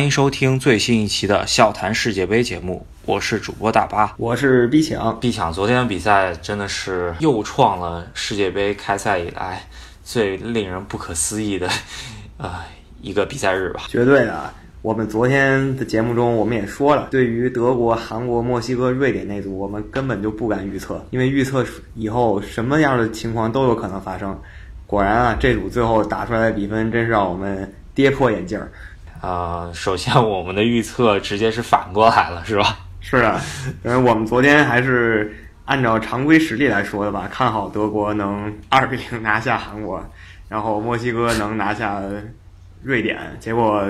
欢迎收听最新一期的笑谈世界杯节目，我是主播大巴，我是毕强。毕强，昨天的比赛真的是又创了世界杯开赛以来最令人不可思议的呃一个比赛日吧？绝对的。我们昨天的节目中，我们也说了，对于德国、韩国、墨西哥、瑞典那组，我们根本就不敢预测，因为预测以后什么样的情况都有可能发生。果然啊，这组最后打出来的比分真是让我们跌破眼镜儿。呃，首先我们的预测直接是反过来了，是吧？是啊，因为我们昨天还是按照常规实力来说的吧，看好德国能二比零拿下韩国，然后墨西哥能拿下瑞典。结果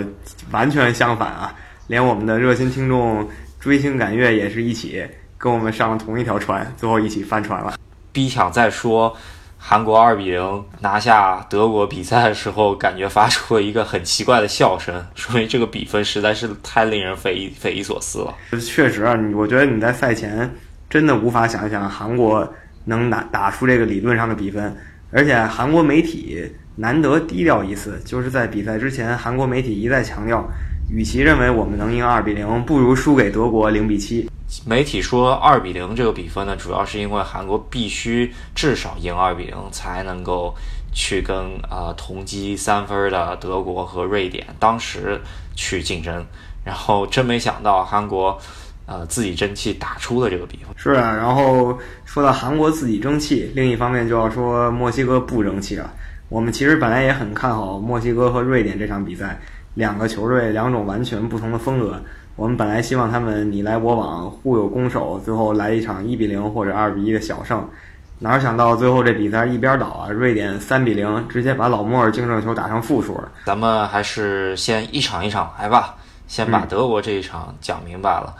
完全相反啊！连我们的热心听众追星赶月也是一起跟我们上了同一条船，最后一起翻船了。逼抢再说。韩国二比零拿下德国比赛的时候，感觉发出了一个很奇怪的笑声，说明这个比分实在是太令人匪夷匪夷所思了。确实啊，你我觉得你在赛前真的无法想象韩国能打打出这个理论上的比分，而且韩国媒体难得低调一次，就是在比赛之前，韩国媒体一再强调，与其认为我们能赢二比零，不如输给德国零比七。媒体说二比零这个比分呢，主要是因为韩国必须至少赢二比零才能够去跟呃同积三分的德国和瑞典当时去竞争。然后真没想到韩国呃自己争气打出了这个比分。是啊，然后说到韩国自己争气，另一方面就要说墨西哥不争气了。我们其实本来也很看好墨西哥和瑞典这场比赛，两个球队两种完全不同的风格。我们本来希望他们你来我往，互有攻守，最后来一场一比零或者二比一的小胜。哪想到最后这比赛一边倒啊，瑞典三比零直接把老莫尔净胜球打成负数了。咱们还是先一场一场来吧，先把德国这一场讲明白了。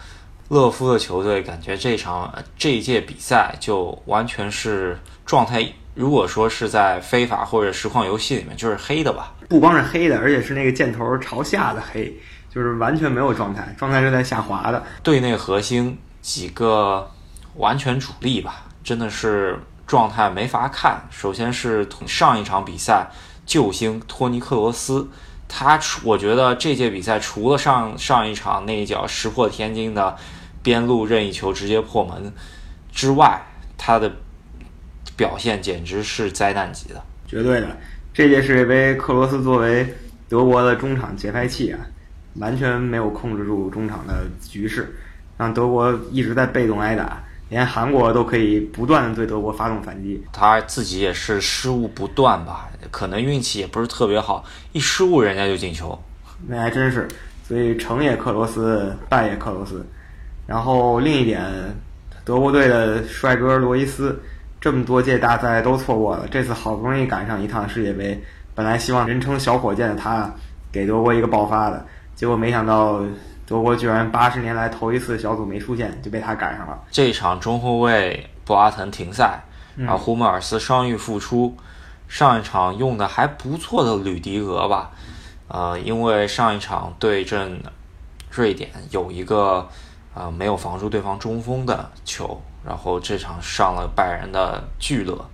勒夫的球队感觉这场这一届比赛就完全是状态，如果说是在非法或者实况游戏里面就是黑的吧？不光是黑的，而且是那个箭头朝下的黑。就是完全没有状态，状态是在下滑的。队内核心几个完全主力吧，真的是状态没法看。首先是上一场比赛救星托尼克罗斯，他除我觉得这届比赛除了上上一场那一脚石破天惊的边路任意球直接破门之外，他的表现简直是灾难级的。绝对的，这届世界杯，克罗斯作为德国的中场节拍器啊。完全没有控制住中场的局势，让德国一直在被动挨打，连韩国都可以不断的对德国发动反击。他自己也是失误不断吧，可能运气也不是特别好，一失误人家就进球。那还真是，所以成也克罗斯，败也克罗斯。然后另一点，德国队的帅哥罗伊斯，这么多届大赛都错过了，这次好不容易赶上一趟世界杯，本来希望人称小火箭的他，给德国一个爆发的。结果没想到，德国居然八十年来头一次小组没出现，就被他赶上了。这场中后卫博阿滕停赛，然后胡梅尔斯伤愈复出。上一场用的还不错的吕迪格吧，呃，因为上一场对阵瑞典有一个呃没有防住对方中锋的球，然后这场上了拜仁的聚勒，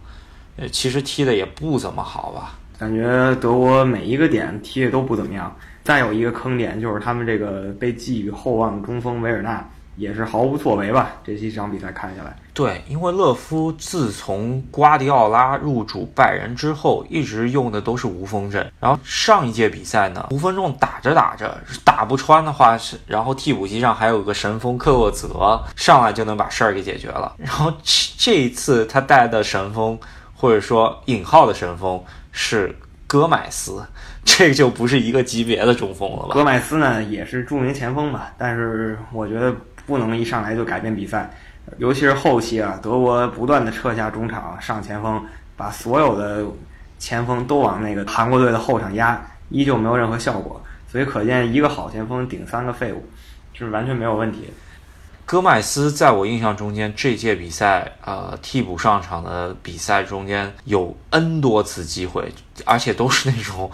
呃，其实踢的也不怎么好吧？感觉德国每一个点踢的都不怎么样。再有一个坑点就是他们这个被寄予厚望的中锋维尔纳也是毫无作为吧？这几场比赛看下来，对，因为勒夫自从瓜迪奥拉入主拜仁之后，一直用的都是无锋阵。然后上一届比赛呢，无锋阵打着打着打不穿的话，是然后替补席上还有个神锋克洛泽上来就能把事儿给解决了。然后这一次他带的神锋或者说引号的神锋是戈麦斯。这就不是一个级别的中锋了吧？戈麦斯呢也是著名前锋吧，但是我觉得不能一上来就改变比赛，尤其是后期啊，德国不断的撤下中场上前锋，把所有的前锋都往那个韩国队的后场压，依旧没有任何效果，所以可见一个好前锋顶三个废物，是完全没有问题。戈麦斯在我印象中间，这届比赛呃替补上场的比赛中间有 N 多次机会，而且都是那种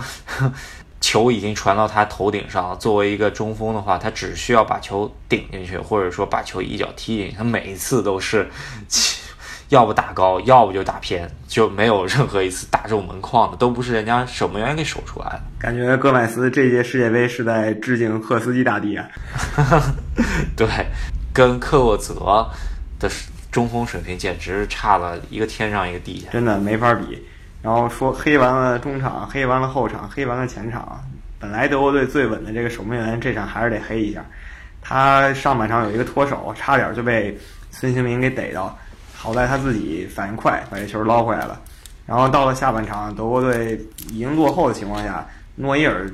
球已经传到他头顶上了。作为一个中锋的话，他只需要把球顶进去，或者说把球一脚踢进去，他每一次都是 要不打高，要不就打偏，就没有任何一次打中门框的，都不是人家守门员给守出来的。感觉戈麦斯这届世界杯是在致敬赫斯基大帝啊！对，跟克洛泽的中锋水平简直差了一个天上一个地下，真的没法比。然后说黑完了中场，黑完了后场，黑完了前场。本来德国队最稳的这个守门员，这场还是得黑一下。他上半场有一个脱手，差点就被孙兴民给逮到，好在他自己反应快，把这球捞回来了。然后到了下半场，德国队已经落后的情况下，诺伊尔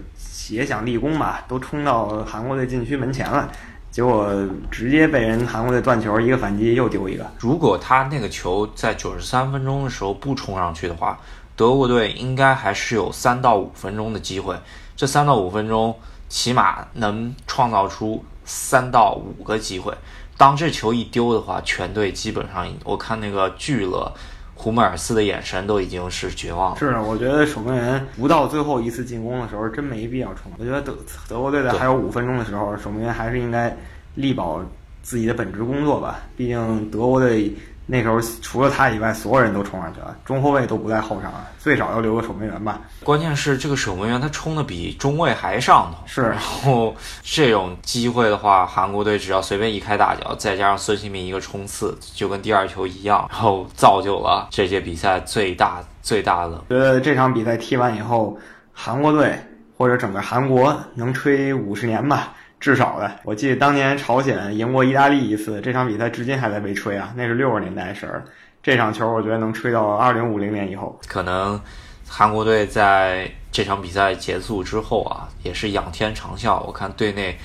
也想立功吧，都冲到韩国队禁区门前了，结果直接被人韩国队断球，一个反击又丢一个。如果他那个球在九十三分钟的时候不冲上去的话，德国队应该还是有三到五分钟的机会。这三到五分钟起码能创造出三到五个机会。当这球一丢的话，全队基本上，我看那个聚了。胡梅尔斯的眼神都已经是绝望了。是，我觉得守门员不到最后一次进攻的时候，真没必要冲。我觉得德德国队在还有五分钟的时候，守门员还是应该力保自己的本职工作吧。毕竟德国队。那时候除了他以外，所有人都冲上去了，中后卫都不在后场，最少要留个守门员吧。关键是这个守门员他冲的比中卫还上头，是。然后这种机会的话，韩国队只要随便一开大脚，再加上孙兴民一个冲刺，就跟第二球一样，然后造就了这届比赛最大最大的。觉得这场比赛踢完以后，韩国队或者整个韩国能吹五十年吧。至少的，我记得当年朝鲜赢过意大利一次，这场比赛至今还在被吹啊，那是六十年代的事儿。这场球我觉得能吹到二零五零年以后。可能韩国队在这场比赛结束之后啊，也是仰天长啸。我看队内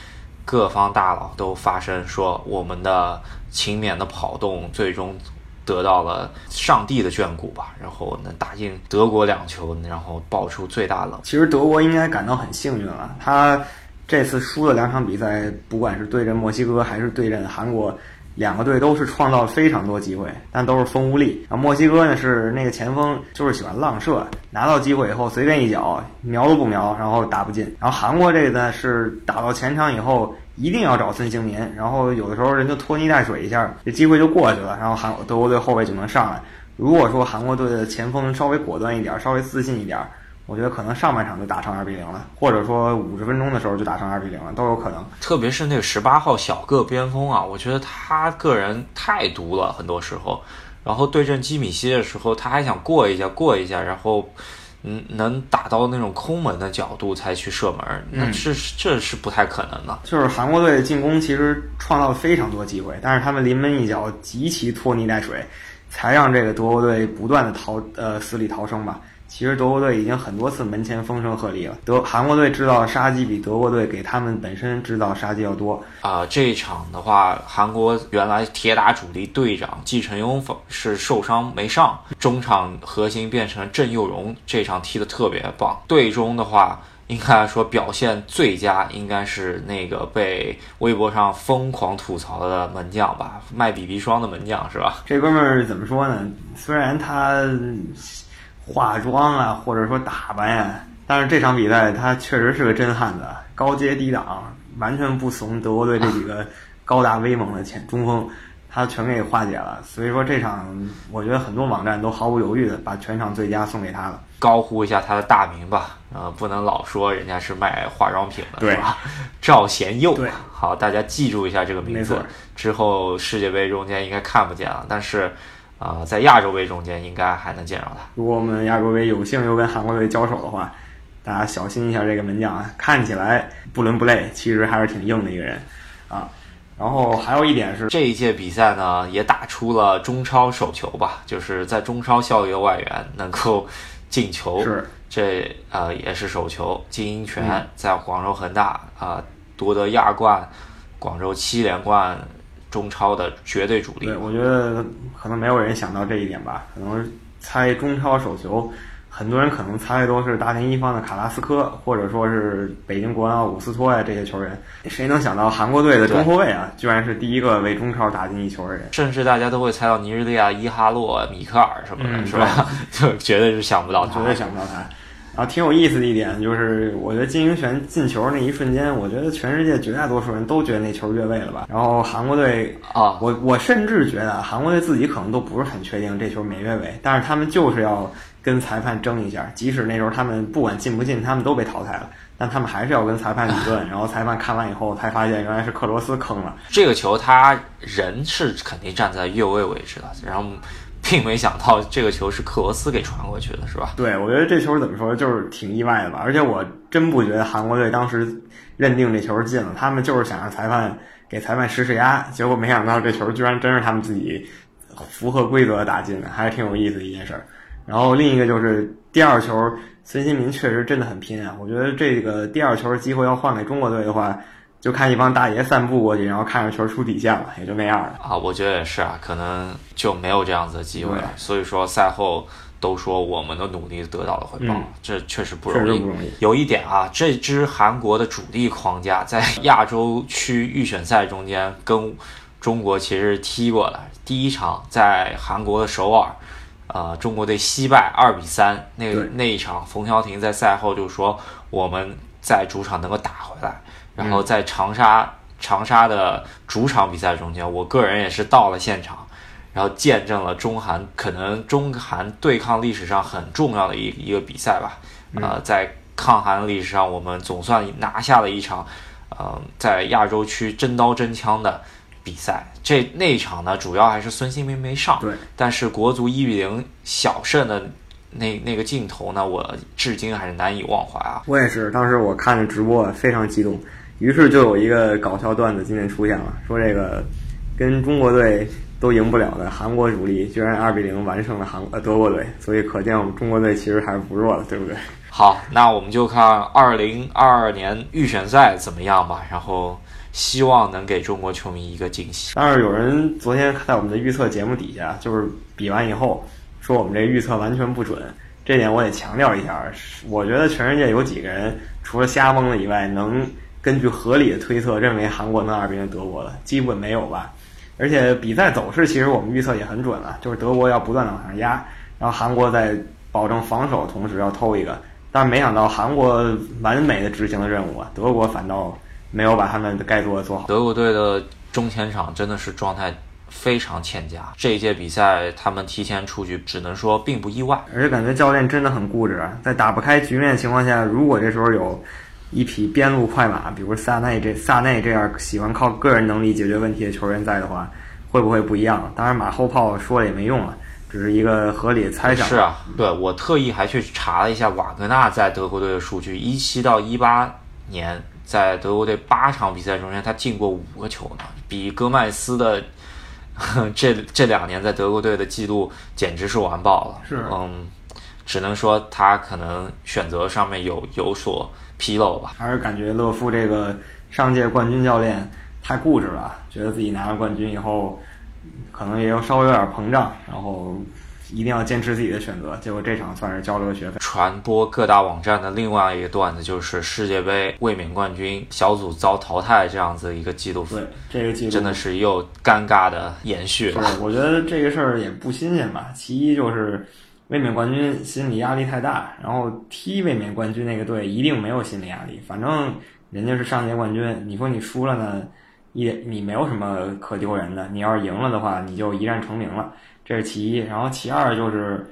各方大佬都发声说，我们的勤勉的跑动最终得到了上帝的眷顾吧，然后能打进德国两球，然后爆出最大冷。其实德国应该感到很幸运了，他。这次输了两场比赛，不管是对阵墨西哥还是对阵韩国，两个队都是创造了非常多机会，但都是风无力。啊墨西哥呢是那个前锋，就是喜欢浪射，拿到机会以后随便一脚，瞄都不瞄，然后打不进。然后韩国这个呢是打到前场以后一定要找孙兴民，然后有的时候人就拖泥带水一下，这机会就过去了，然后韩德国队后卫就能上来。如果说韩国队的前锋稍微果断一点，稍微自信一点。我觉得可能上半场就打成二比零了，或者说五十分钟的时候就打成二比零了，都有可能。特别是那个十八号小个边锋啊，我觉得他个人太毒了，很多时候。然后对阵基米希的时候，他还想过一下，过一下，然后嗯，能打到那种空门的角度才去射门，那是这是不太可能的。就是韩国队进攻其实创造了非常多机会，但是他们临门一脚极其拖泥带水，才让这个德国队不断的逃呃死里逃生吧。其实德国队已经很多次门前风声鹤唳了，德韩国队制造杀机比德国队给他们本身制造杀机要多啊！这一场的话，韩国原来铁打主力队长季承庸是受伤没上，中场核心变成郑佑荣，这场踢得特别棒。队中的话，应该来说表现最佳应该是那个被微博上疯狂吐槽的门将吧，卖 BB 霜的门将是吧？这哥们儿怎么说呢？虽然他。化妆啊，或者说打扮呀，但是这场比赛他确实是个真汉子，高阶低挡，完全不怂德国队这几个高大威猛的前中锋，他全给化解了。所以说这场，我觉得很多网站都毫不犹豫的把全场最佳送给他了。高呼一下他的大名吧，呃，不能老说人家是卖化妆品的，是吧？赵贤佑，对，好，大家记住一下这个名字，之后世界杯中间应该看不见了，但是。啊，在亚洲杯中间应该还能见着他。如果我们亚洲杯有幸又跟韩国队交手的话，大家小心一下这个门将啊，看起来不伦不类，其实还是挺硬的一个人啊。然后还有一点是，这一届比赛呢也打出了中超首球吧，就是在中超效力的外援能够进球，是这呃也是首球。金英权在广州恒大啊夺得亚冠，广州七连冠。中超的绝对主力，对我觉得可能没有人想到这一点吧。可能猜中超首球，很多人可能猜的都是大连一方的卡拉斯科，或者说是北京国安伍斯托呀这些球员。谁能想到韩国队的中后卫啊，居然是第一个为中超打进一球的人？甚至大家都会猜到尼日利亚伊哈洛、米克尔什么的，是吧？就绝对是想不到，绝对想不到他。然后挺有意思的一点就是，我觉得金英权进球那一瞬间，我觉得全世界绝大多数人都觉得那球越位了吧。然后韩国队啊，我我甚至觉得韩国队自己可能都不是很确定这球没越位，但是他们就是要跟裁判争一下，即使那时候他们不管进不进，他们都被淘汰了，但他们还是要跟裁判理论。然后裁判看完以后才发现原来是克罗斯坑了这个球，他人是肯定站在越位位置的，然后。并没想到这个球是克罗斯给传过去的，是吧？对，我觉得这球怎么说，就是挺意外的吧。而且我真不觉得韩国队当时认定这球进了，他们就是想让裁判给裁判施施压，结果没想到这球居然真是他们自己符合规则打进的，还是挺有意思的一件事儿。然后另一个就是第二球，孙兴民确实真的很拼啊。我觉得这个第二球机会要换给中国队的话。就看一帮大爷散步过去，然后看着球出底线了，也就那样了啊。我觉得也是啊，可能就没有这样子的机会了。所以说赛后都说我们的努力得到了回报，这确实不容易。不容易。有一点啊，这支韩国的主力框架在亚洲区预选赛中间跟中国其实踢过了。第一场在韩国的首尔，呃，中国队惜败二比三。那那一场，冯潇霆在赛后就说我们在主场能够打回来。然后在长沙长沙的主场比赛中间，我个人也是到了现场，然后见证了中韩可能中韩对抗历史上很重要的一一个比赛吧。呃，在抗韩历史上，我们总算拿下了一场，呃，在亚洲区真刀真枪的比赛。这那场呢，主要还是孙兴民没上，对，但是国足一比零小胜的那那个镜头呢，我至今还是难以忘怀啊。我也是，当时我看着直播非常激动。于是就有一个搞笑段子今天出现了，说这个跟中国队都赢不了的韩国主力，居然二比零完胜了韩呃德国队，所以可见我们中国队其实还是不弱的，对不对？好，那我们就看二零二二年预选赛怎么样吧，然后希望能给中国球迷一个惊喜。但是有人昨天在我们的预测节目底下，就是比完以后说我们这预测完全不准，这点我得强调一下，我觉得全世界有几个人除了瞎蒙的以外能。根据合理的推测，认为韩国能二比零德国的，基本没有吧。而且比赛走势，其实我们预测也很准了，就是德国要不断的往上压，然后韩国在保证防守同时要偷一个。但是没想到韩国完美的执行了任务啊，德国反倒没有把他们该做的做好。德国队的中前场真的是状态非常欠佳，这一届比赛他们提前出局，只能说并不意外。而且感觉教练真的很固执，在打不开局面的情况下，如果这时候有。一匹边路快马，比如萨内这萨内这样喜欢靠个人能力解决问题的球员在的话，会不会不一样？当然，马后炮说了也没用了，只是一个合理的猜想。是啊，对我特意还去查了一下瓦格纳在德国队的数据，一七到一八年在德国队八场比赛中间，他进过五个球呢，比戈麦斯的 这这两年在德国队的记录简直是完爆了。是，嗯，只能说他可能选择上面有有所。纰漏吧，还是感觉勒夫这个上届冠军教练太固执了，觉得自己拿了冠军以后，可能也有稍微有点膨胀，然后一定要坚持自己的选择。结果这场算是交了个学费。传播各大网站的另外一个段子就是世界杯卫冕冠军小组遭淘汰这样子一个记录。对，这个记录真的是又尴尬的延续了。我觉得这个事儿也不新鲜吧。其一就是。卫冕冠军心理压力太大，然后踢卫冕冠军那个队一定没有心理压力，反正人家是上届冠军。你说你输了呢，也你没有什么可丢人的。你要是赢了的话，你就一战成名了，这是其一。然后其二就是，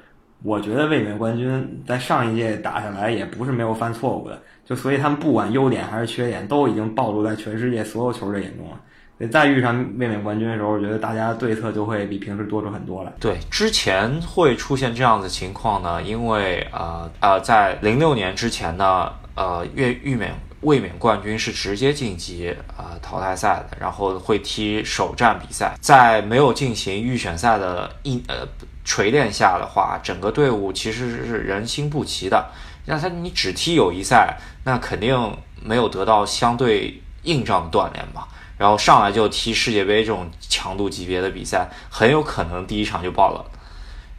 我觉得卫冕冠军在上一届打下来也不是没有犯错误的，就所以他们不管优点还是缺点，都已经暴露在全世界所有球队眼中了。再遇上卫冕冠军的时候，我觉得大家对策就会比平时多出很多来。对，之前会出现这样的情况呢，因为呃呃，在零六年之前呢，呃，卫卫冕卫冕冠军是直接晋级呃淘汰赛的，然后会踢首战比赛，在没有进行预选赛的一呃锤炼下的话，整个队伍其实是人心不齐的。那他你只踢友谊赛，那肯定没有得到相对硬仗的锻炼吧。然后上来就踢世界杯这种强度级别的比赛，很有可能第一场就爆冷，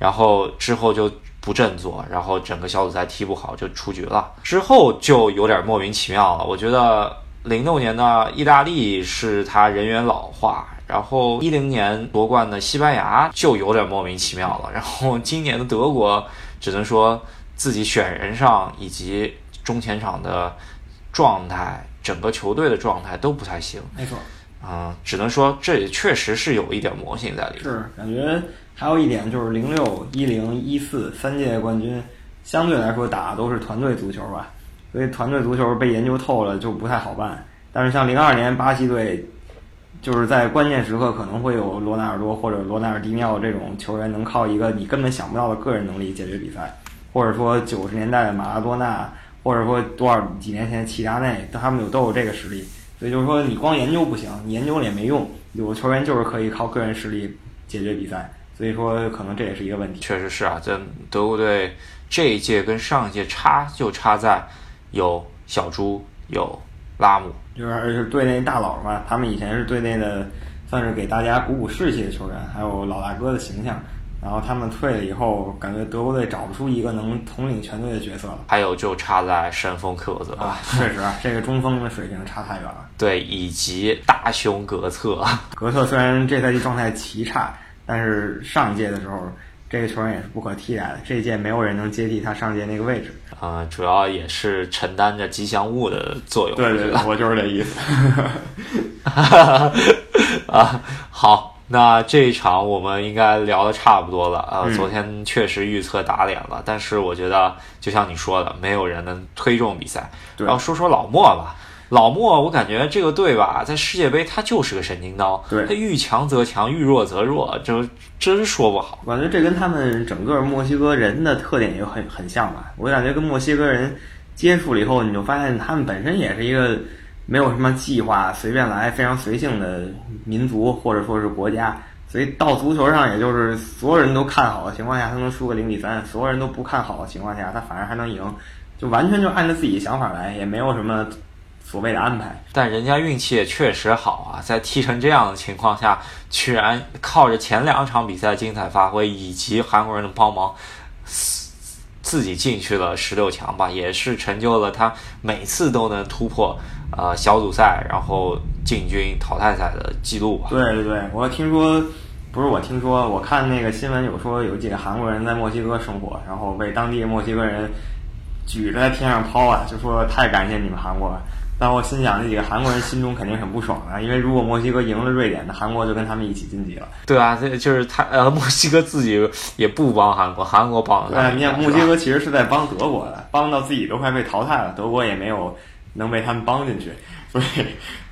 然后之后就不振作，然后整个小组赛踢不好就出局了。之后就有点莫名其妙了。我觉得零六年的意大利是他人员老化，然后一零年夺冠的西班牙就有点莫名其妙了，然后今年的德国只能说。自己选人上以及中前场的状态，整个球队的状态都不太行。没错，嗯，只能说这也确实是有一点魔性在里面。是感觉还有一点就是零六、一零、一四三届冠军，相对来说打的都是团队足球吧，所以团队足球被研究透了就不太好办。但是像零二年巴西队，就是在关键时刻可能会有罗纳尔多或者罗纳尔迪尼奥这种球员能靠一个你根本想不到的个人能力解决比赛，或者说九十年代的马拉多纳，或者说多少几年前齐达内，他们有都有这个实力。所以就是说你光研究不行，你研究了也没用，有的球员就是可以靠个人实力解决比赛。所以说可能这也是一个问题。确实是啊，这德国队这一届跟上一届差就差在有小猪有拉姆。就是队内大佬嘛，他们以前是队内的，算是给大家鼓舞士气的球员，还有老大哥的形象。然后他们退了以后，感觉德国队找不出一个能统领全队的角色了。还有就差在神锋克洛泽啊，确实，这个中锋的水平差太远了。对，以及大胸格策。格策虽然这赛季状态奇差，但是上一届的时候，这个球员也是不可替代的。这一届没有人能接替他上届那个位置。啊，主要也是承担着吉祥物的作用。对对对，我就是这意思。啊，好，那这一场我们应该聊的差不多了啊。昨天确实预测打脸了，但是我觉得就像你说的，没有人能推中比赛。然后说说老莫吧，老莫，我感觉这个队吧，在世界杯他就是个神经刀，他遇强则强，遇弱则弱，就真说不好。我感觉这跟他们整个墨西哥人的特点也很很像吧。我感觉跟墨西哥人接触了以后，你就发现他们本身也是一个没有什么计划、随便来、非常随性的民族或者说是国家。所以到足球上，也就是所有人都看好的情况下，他能输个零比三；所有人都不看好的情况下，他反而还能赢，就完全就按照自己想法来，也没有什么。所谓的安排，但人家运气也确实好啊，在踢成这样的情况下，居然靠着前两场比赛精彩发挥以及韩国人的帮忙，自己进去了十六强吧，也是成就了他每次都能突破呃小组赛，然后进军淘汰赛的记录。对对对，我听说不是我听说，我看那个新闻有说有几个韩国人在墨西哥生活，然后为当地墨西哥人举着在天上抛啊，就说太感谢你们韩国了。但我心想，那几个韩国人心中肯定很不爽啊，因为如果墨西哥赢了瑞典，那韩国就跟他们一起晋级了。对啊，这就是他呃，墨西哥自己也不帮韩国，韩国帮了。对，你看墨西哥其实是在帮德国的，帮到自己都快被淘汰了，德国也没有能被他们帮进去，所以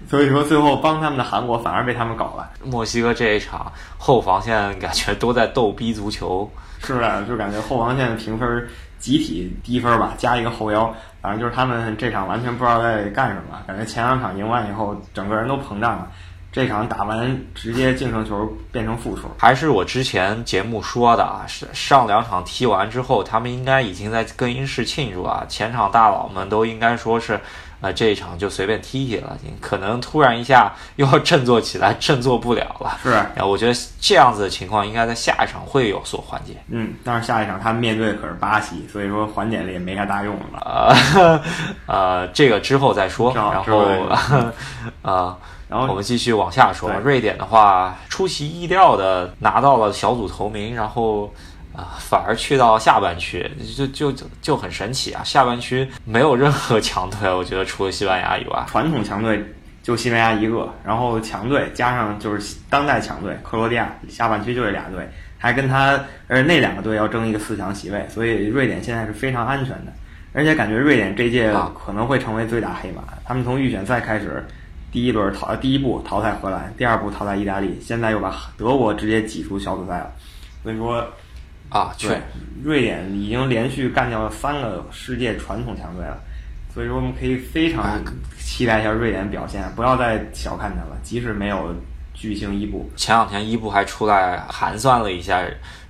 所以说最后帮他们的韩国反而被他们搞了。墨西哥这一场后防线感觉都在逗逼足球，是的，就感觉后防线评分集体低分吧，加一个后腰。反正就是他们这场完全不知道在干什么，感觉前两场赢完以后，整个人都膨胀了。这场打完直接净胜球变成负数。还是我之前节目说的啊，是上两场踢完之后，他们应该已经在更衣室庆祝啊。前场大佬们都应该说是。啊，这一场就随便踢踢了，可能突然一下又要振作起来，振作不了了。是，啊，我觉得这样子的情况应该在下一场会有所缓解。嗯，但是下一场他面对的可是巴西，所以说缓解了也没啥大用了。呃，呃，这个之后再说。然后，啊，然后我们继续往下说。瑞典的话，出其意料的拿到了小组头名，然后。啊，反而去到下半区，就就就就很神奇啊！下半区没有任何强队，我觉得除了西班牙以外，传统强队就西班牙一个，然后强队加上就是当代强队克罗地亚，下半区就这俩队，还跟他而那两个队要争一个四强席位，所以瑞典现在是非常安全的，而且感觉瑞典这届可能会成为最大黑马。他们从预选赛开始，第一轮淘第一步淘汰荷兰，第二步淘汰意大利，现在又把德国直接挤出小组赛了，所以说。啊，对，瑞典已经连续干掉了三个世界传统强队了，所以说我们可以非常期待一下瑞典表现，不要再小看他了。即使没有巨星伊布，前两天伊布还出来寒酸了一下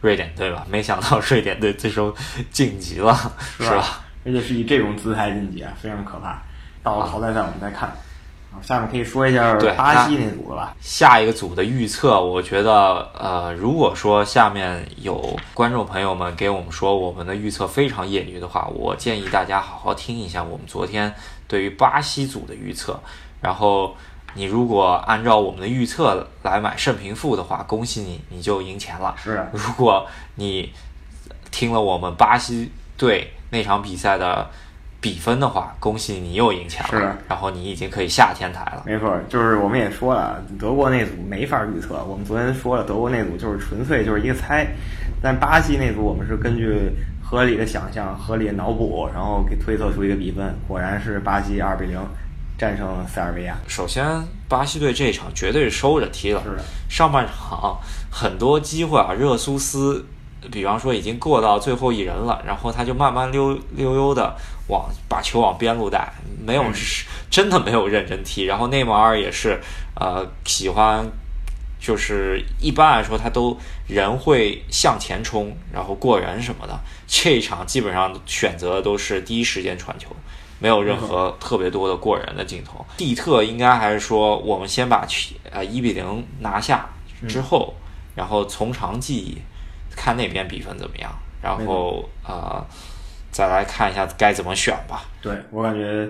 瑞典队吧，没想到瑞典队最终晋级了，是吧？而且是以这种姿态晋级，非常可怕。到了淘汰赛我们再看。下面可以说一下巴西那组了吧？下一个组的预测，我觉得，呃，如果说下面有观众朋友们给我们说我们的预测非常业余的话，我建议大家好好听一下我们昨天对于巴西组的预测。然后你如果按照我们的预测来买胜平负的话，恭喜你，你就赢钱了。是。如果你听了我们巴西。队那场比赛的比分的话，恭喜你又赢钱了。是的然后你已经可以下天台了。没错，就是我们也说了，德国那组没法预测。我们昨天说了，德国那组就是纯粹就是一个猜，但巴西那组我们是根据合理的想象、合理的脑补，然后给推测出一个比分，果然是巴西二比零战胜塞尔维亚。首先，巴西队这一场绝对是收着踢了。是的，上半场很多机会啊，热苏斯，比方说已经过到最后一人了，然后他就慢慢溜溜悠的往把球往边路带，没有、是真的没有认真踢。然后内马尔也是，呃，喜欢就是一般来说他都人会向前冲，然后过人什么的。这一场基本上选择的都是第一时间传球。没有任何特别多的过人的镜头。蒂特应该还是说，我们先把去呃一比零拿下之后，然后从长计议，看那边比分怎么样，然后呃再来看一下该怎么选吧。对我感觉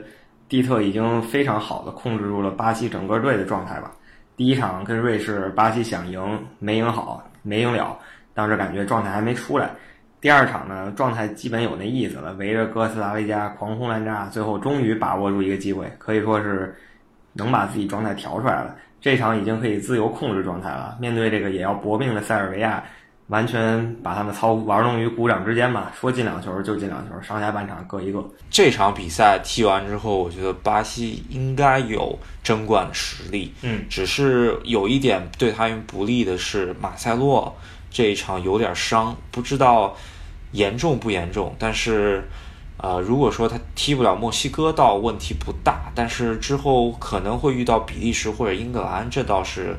蒂特已经非常好的控制住了巴西整个队的状态吧。第一场跟瑞士，巴西想赢没赢好，没赢了，当时感觉状态还没出来。第二场呢，状态基本有那意思了，围着哥斯达黎加狂轰滥炸，最后终于把握住一个机会，可以说是能把自己状态调出来了。这场已经可以自由控制状态了。面对这个也要搏命的塞尔维亚，完全把他们操玩弄于股掌之间吧。说进两球就进两球，上下半场各一个。这场比赛踢完之后，我觉得巴西应该有争冠的实力。嗯，只是有一点对他们不利的是，马塞洛这一场有点伤，不知道严重不严重。但是，呃，如果说他踢不了墨西哥，倒问题不大。但是之后可能会遇到比利时或者英格兰，这倒是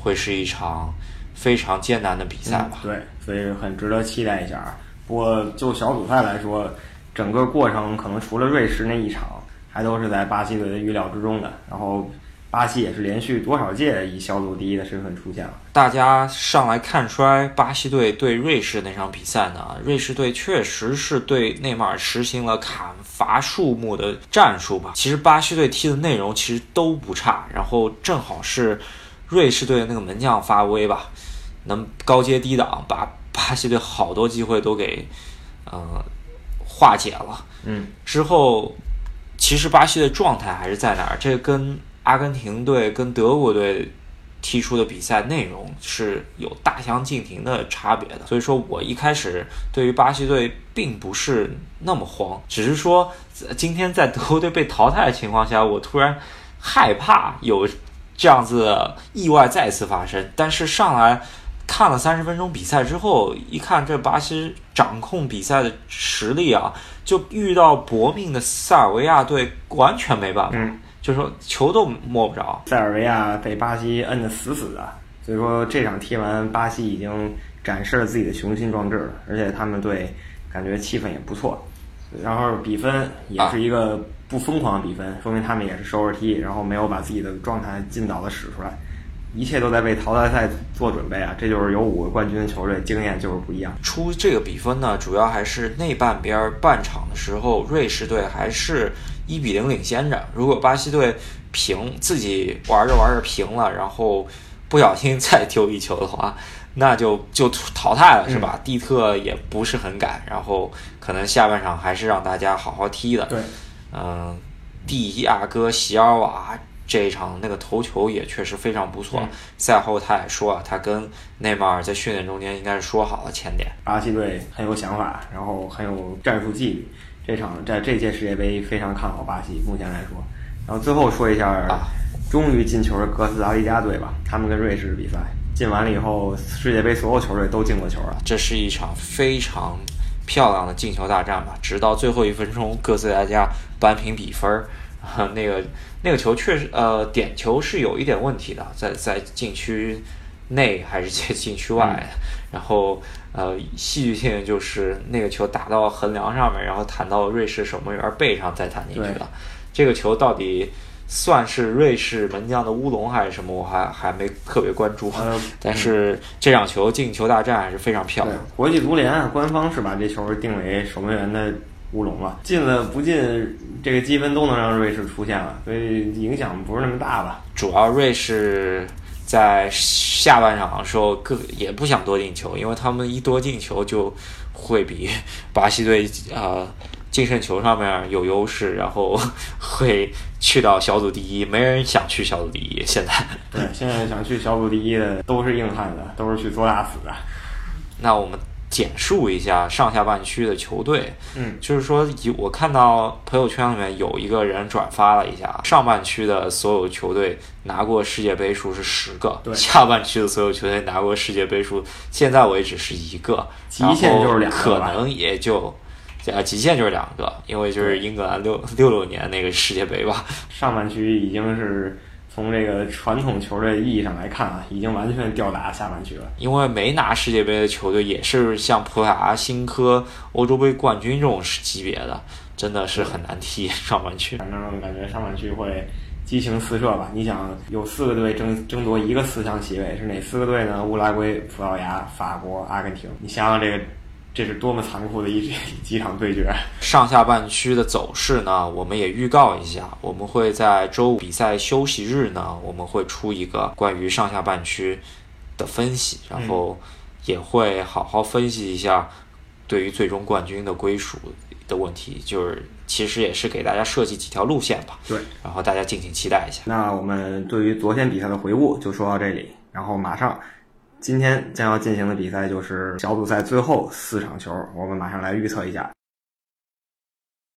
会是一场非常艰难的比赛吧。对，所以很值得期待一下。不过就小组赛来说，整个过程可能除了瑞士那一场，还都是在巴西队的预料之中的。然后，巴西也是连续多少届以小组第一的身份出现了。大家上来看衰巴西队对瑞士那场比赛呢，瑞士队确实是对内马尔实行了砍伐树木的战术吧。其实巴西队踢的内容其实都不差，然后正好是瑞士队的那个门将发威吧，能高接低挡，把巴西队好多机会都给呃化解了。嗯，之后其实巴西的状态还是在那儿，这跟阿根廷队跟德国队踢出的比赛内容是有大相径庭的差别的。所以说我一开始对于巴西队并不是那么慌，只是说呃今天在德国队被淘汰的情况下，我突然害怕有这样子的意外再次发生。但是上来。看了三十分钟比赛之后，一看这巴西掌控比赛的实力啊，就遇到搏命的塞尔维亚队，完全没办法，嗯就说球都摸不着。塞尔维亚被巴西摁得死死的，所以说这场踢完，巴西已经展示了自己的雄心壮志了，而且他们队感觉气氛也不错，然后比分也是一个不疯狂的比分，说明他们也是收拾踢，然后没有把自己的状态尽早的使出来，一切都在为淘汰赛做准备啊！这就是有五个冠军的球队，经验就是不一样。出这个比分呢，主要还是内半边儿半场的时候，瑞士队还是一比零领先着。如果巴西队平自己玩着玩着平了，然后不小心再丢一球的话，那就就淘汰了，是吧？蒂特也不是很敢，然后可能下半场还是让大家好好踢的。对，嗯，蒂亚戈席尔瓦这一场那个头球也确实非常不错。嗯赛后他也说啊，他跟内马尔在训练中间应该是说好了前点。巴西队很有想法，然后很有战术纪律。这场在这届世界杯非常看好巴西，目前来说。然后最后说一下，啊终于进球的哥斯达黎加队吧，他们跟瑞士比赛进完了以后，世界杯所有球队都进过球了。这是一场非常漂亮的进球大战吧，直到最后一分钟，哥斯达黎加扳平比分儿。啊，那个那个球确实，呃，点球是有一点问题的，在在禁区内还是在禁区外。然后，呃，戏剧性就是那个球打到横梁上面，然后弹到瑞士守门员背上再弹进去对了。这个球到底算是瑞士门将的乌龙还是什么？我还还没特别关注。呃，但是这场球进球大战还是非常漂亮。，国际足联啊，官方是把这球定为守门员的乌龙了，进了不进，这个积分都能让瑞士出现了，所以影响不是那么大吧？主要瑞士在下半场的时候各也不想多进球，因为他们一多进球就会比巴西队呃净胜球上面有优势，然后会去到小组第一。没人想去小组第一，现在。对，现在想去小组第一的都是硬汉的，都是去作大死的。那我们。简述一下上下半区的球队，嗯，就是说，我看到朋友圈里面有一个人转发了一下，上半区的所有球队拿过世界杯数是十个，下半区的所有球队拿过世界杯数，现在为止是一个，极限就是两个，可能也就，啊，极限就是两个，因为就是英格兰六六六年那个世界杯吧，上半区已经是。从这个传统球队意义上来看啊，已经完全吊打下半区了。因为没拿世界杯的球队也是像葡萄牙、新科欧洲杯冠军这种级别的，真的是很难踢 上半区。反正感觉上半区会激情四射吧。你想，有四个队争争夺一个四强席位，是哪四个队呢？乌拉圭、葡萄牙、法国、阿根廷。你想想这个。这是多么残酷的一 几场对决！上下半区的走势呢？我们也预告一下，我们会在周五比赛休息日呢，我们会出一个关于上下半区的分析，然后也会好好分析一下对于最终冠军的归属的问题，就是其实也是给大家设计几条路线吧。对，然后大家敬请期待一下。那我们对于昨天比赛的回顾就说到这里，然后马上。今天将要进行的比赛就是小组赛最后四场球，我们马上来预测一下。